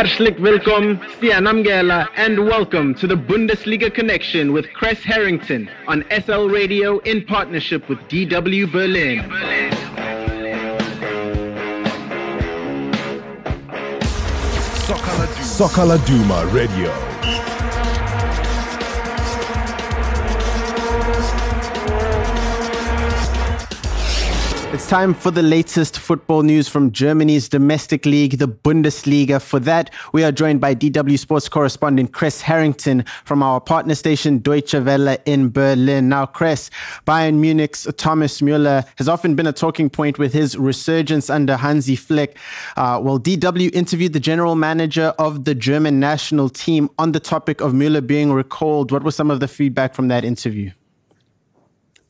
Herzlich willkommen, Sianamgela, and welcome to the Bundesliga Connection with Chris Harrington on SL Radio in partnership with DW Berlin. Soccer Laduma Radio. It's time for the latest football news from Germany's domestic league, the Bundesliga. For that, we are joined by DW Sports correspondent Chris Harrington from our partner station Deutsche Welle in Berlin. Now, Chris, Bayern Munich's Thomas Müller has often been a talking point with his resurgence under Hansi Flick. Uh, well, DW interviewed the general manager of the German national team on the topic of Müller being recalled. What was some of the feedback from that interview?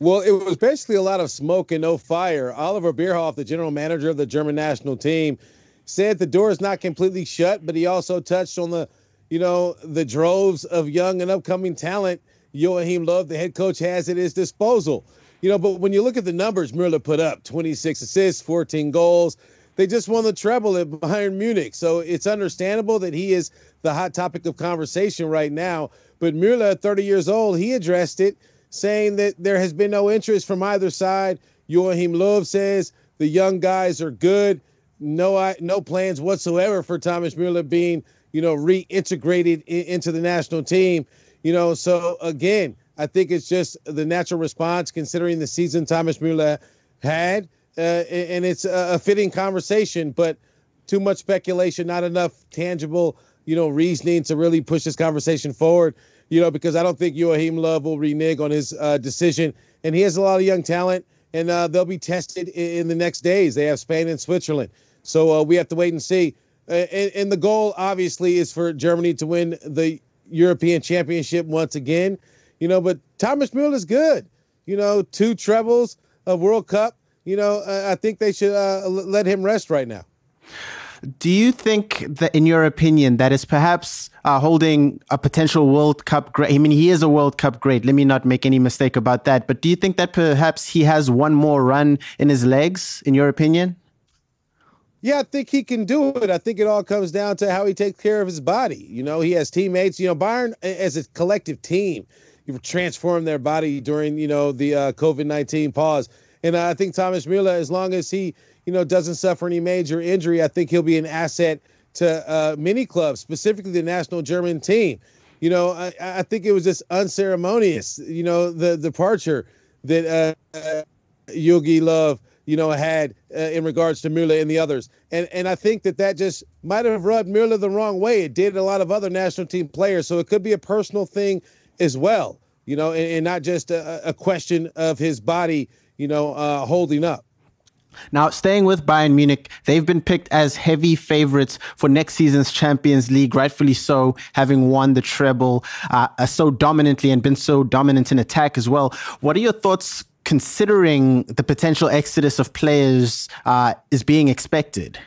Well, it was basically a lot of smoke and no fire. Oliver Bierhoff, the general manager of the German national team, said the door is not completely shut, but he also touched on the, you know, the droves of young and upcoming talent Joachim Löw, the head coach, has at his disposal. You know, but when you look at the numbers Müller put up 26 assists, 14 goals. They just won the treble at Bayern Munich. So it's understandable that he is the hot topic of conversation right now. But Müller, 30 years old, he addressed it saying that there has been no interest from either side. Joachim Löw says the young guys are good. No, no plans whatsoever for Thomas Müller being, you know, reintegrated in, into the national team. You know, so again, I think it's just the natural response considering the season Thomas Müller had, uh, and it's a fitting conversation. But too much speculation, not enough tangible, you know, reasoning to really push this conversation forward you know, because I don't think Joachim Löw will renege on his uh, decision. And he has a lot of young talent, and uh, they'll be tested in, in, the next days. They have Spain and Switzerland. So uh, we have to wait and see. Uh, and, and, the goal, obviously, is for Germany to win the European Championship once again. You know, but Thomas Müller is good. You know, two trebles, a World Cup. You know, I think they should uh, let him rest right now. Do you think that, in your opinion, that is perhaps uh, holding a potential World Cup great? I mean, he is a World Cup great. Let me not make any mistake about that. But do you think that perhaps he has one more run in his legs, in your opinion? Yeah, I think he can do it. I think it all comes down to how he takes care of his body. You know, he has teammates. You know, Bayern as a collective team, you've transformed their body during you know the uh, COVID nineteen pause. And I think Thomas Müller, as long as he you know, doesn't suffer any major injury, I think he'll be an asset to uh, many clubs, specifically the national German team. You know, I, I think it was just unceremonious, you know, the departure that uh, uh, Jogi Löw, you know, had uh, in regards to Müller and the others. And and I think that that just might have rubbed Müller the wrong way. It did a lot of other national team players. So it could be a personal thing as well, you know, and, and not just a, a, question of his body, you know, uh, holding up. Now, staying with Bayern Munich, they've been picked as heavy favorites for next season's Champions League, rightfully so, having won the treble uh, so dominantly and been so dominant in attack as well. What are your thoughts considering the potential exodus of players uh, is being expected?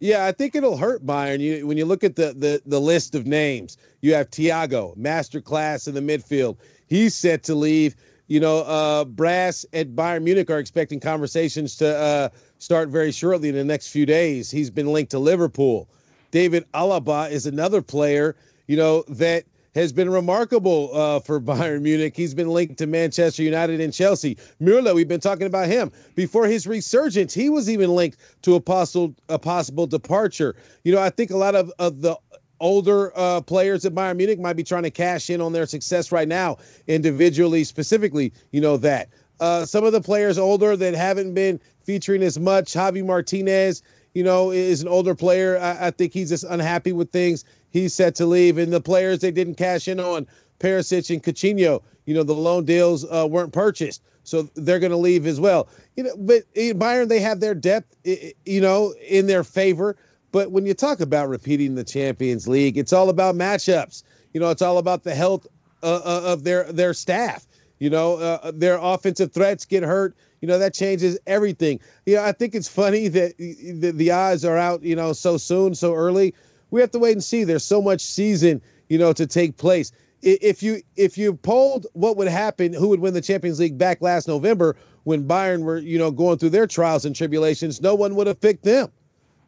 Yeah, I think it'll hurt Bayern. You, when you look at the, the the list of names, you have Thiago, masterclass in the midfield. He's set to leave. You know, uh, brass at Bayern Munich are expecting conversations to uh, start very shortly in the next few days. He's been linked to Liverpool. David Alaba is another player, you know, that has been remarkable uh, for Bayern Munich. He's been linked to Manchester United and Chelsea. Müller, we've been talking about him. Before his resurgence, he was even linked to a possible, a possible departure. You know, I think a lot of, of the older uh, players at Bayern Munich might be trying to cash in on their success right now, individually, specifically, you know, that. Uh, some of the players older that haven't been featuring as much, Javi Martinez, you know, is an older player. I, I think he's just unhappy with things. He's set to leave. And the players they didn't cash in on, Perisic and Coutinho, you know, the loan deals uh, weren't purchased. So they're going to leave as well. You know, but Bayern, they have their depth, you know, in their favor. But when you talk about repeating the Champions League, it's all about matchups. You know, it's all about the health uh, uh of their their staff. You know, uh, their offensive threats get hurt. You know that changes everything. You know, I think it's funny that the, the odds are out. You know, so soon, so early. We have to wait and see. There's so much season, you know, to take place. If you if you polled what would happen, who would win the Champions League back last November when Bayern were, you know, going through their trials and tribulations, no one would have picked them.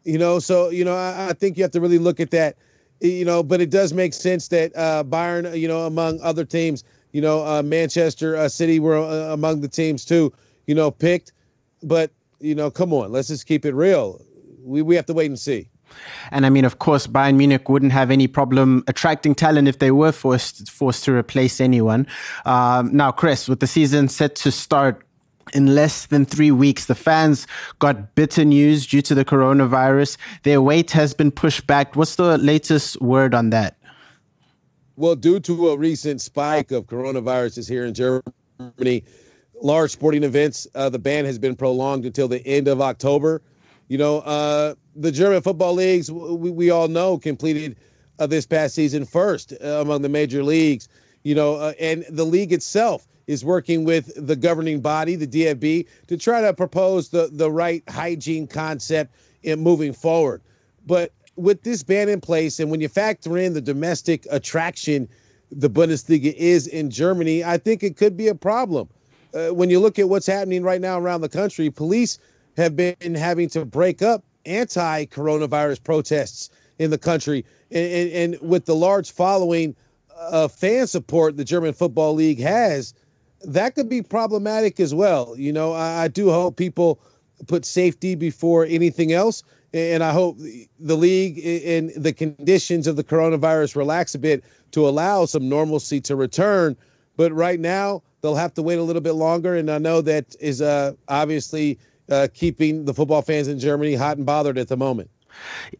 You know, so you know, I, I think you have to really look at that. You know, but it does make sense that uh, Bayern, you know, among other teams, you know, uh, Manchester uh, City were uh, among the teams too, you know, picked. But you know, come on, let's just keep it real. We we have to wait and see. And I mean, of course, Bayern Munich wouldn't have any problem attracting talent if they were forced forced to replace anyone. Um, now, Chris, with the season set to start in less than three weeks, the fans got bitter news due to the coronavirus. Their wait has been pushed back. What's the latest word on that? Well, due to a recent spike of coronaviruses here in Germany, large sporting events, uh, the ban has been prolonged until the end of October. You know, uh, the German football leagues, we, we all know, completed uh, this past season first uh, among the major leagues. You know, uh, and the league itself is working with the governing body, the DFB, to try to propose the the right hygiene concept in moving forward. But with this ban in place, and when you factor in the domestic attraction the Bundesliga is in Germany, I think it could be a problem. Uh, when you look at what's happening right now around the country, police have been having to break up anti coronavirus protests in the country. And, and, and, with the large following of fan support the German Football League has, that could be problematic as well. You know, I, I do hope people put safety before anything else. And I hope the league and the conditions of the coronavirus relax a bit to allow some normalcy to return. But right now, they'll have to wait a little bit longer. And I know that is uh, obviously uh, keeping the football fans in Germany hot and bothered at the moment.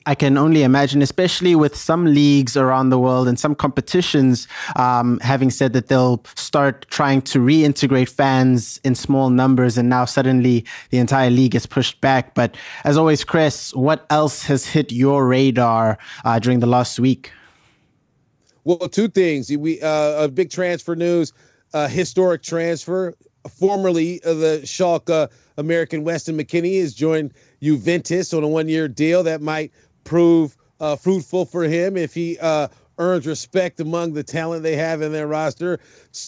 I can only imagine, especially with some leagues around the world and some competitions um, having said that they'll start trying to reintegrate fans in small numbers, and now suddenly the entire league is pushed back. But as always, Chris, what else has hit your radar uh, during the last week? Well, two things. We uh, a big transfer news, uh, historic transfer. Formerly the Schalke American Weston McKennie has joined Juventus on a one-year deal that might prove uh, fruitful for him if he uh, earns respect among the talent they have in their roster,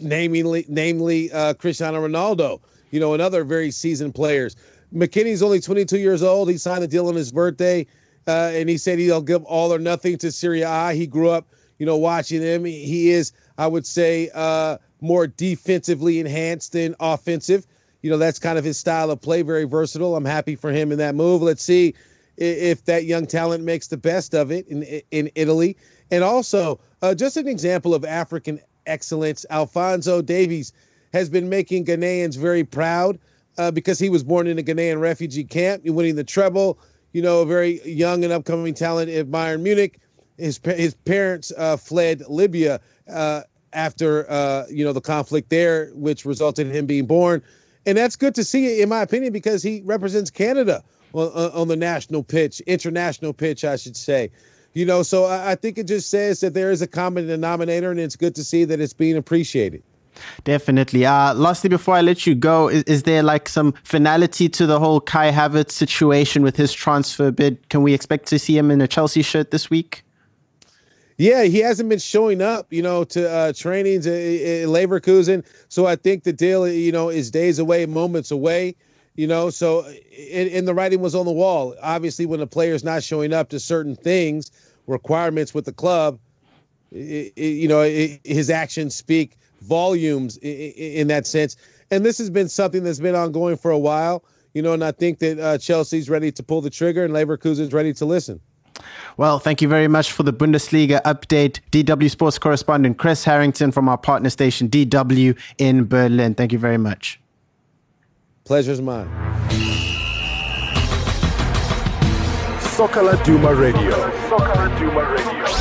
namely, namely uh, Cristiano Ronaldo. You know, another very seasoned players. McKennie's only 22 years old. He signed the deal on his birthday, uh, and he said he'll give all or nothing to Serie A. He grew up, you know, watching him. He is, I would say, uh, more defensively enhanced than offensive you know, that's kind of his style of play, very versatile. I'm happy for him in that move. Let's see if that young talent makes the best of it in in Italy. And also, uh, just an example of African excellence, Alphonso Davies has been making Ghanaians very proud uh, because he was born in a Ghanaian refugee camp, winning the treble. You know, a very young and upcoming talent at Bayern Munich. His his parents uh, fled Libya uh, after uh, you know the conflict there, which resulted in him being born and that's good to see, in my opinion, because he represents Canada on, on the national pitch, international pitch, I should say. You know, so I think it just says that there is a common denominator, and it's good to see that it's being appreciated. Definitely. Uh, lastly, before I let you go, is, is, there like some finality to the whole Kai Havertz situation with his transfer bid? Can we expect to see him in a Chelsea shirt this week? Yeah, he hasn't been showing up, you know, to uh, trainings in Leverkusen. So I think the deal, you know, is days away, moments away, you know. So, and, the writing was on the wall. Obviously, when a player's not showing up to certain things, requirements with the club, it, it, you know, it, his actions speak volumes in, that sense. And this has been something that's been ongoing for a while, you know. And I think that uh, Chelsea's ready to pull the trigger, and Leverkusen's ready to listen. Well, thank you very much for the Bundesliga update. DW Sports correspondent Chris Harrington from our partner station DW in Berlin. Thank you very much. Pleasure's mine. Soccer Laduma Radio. Soccer Laduma Radio.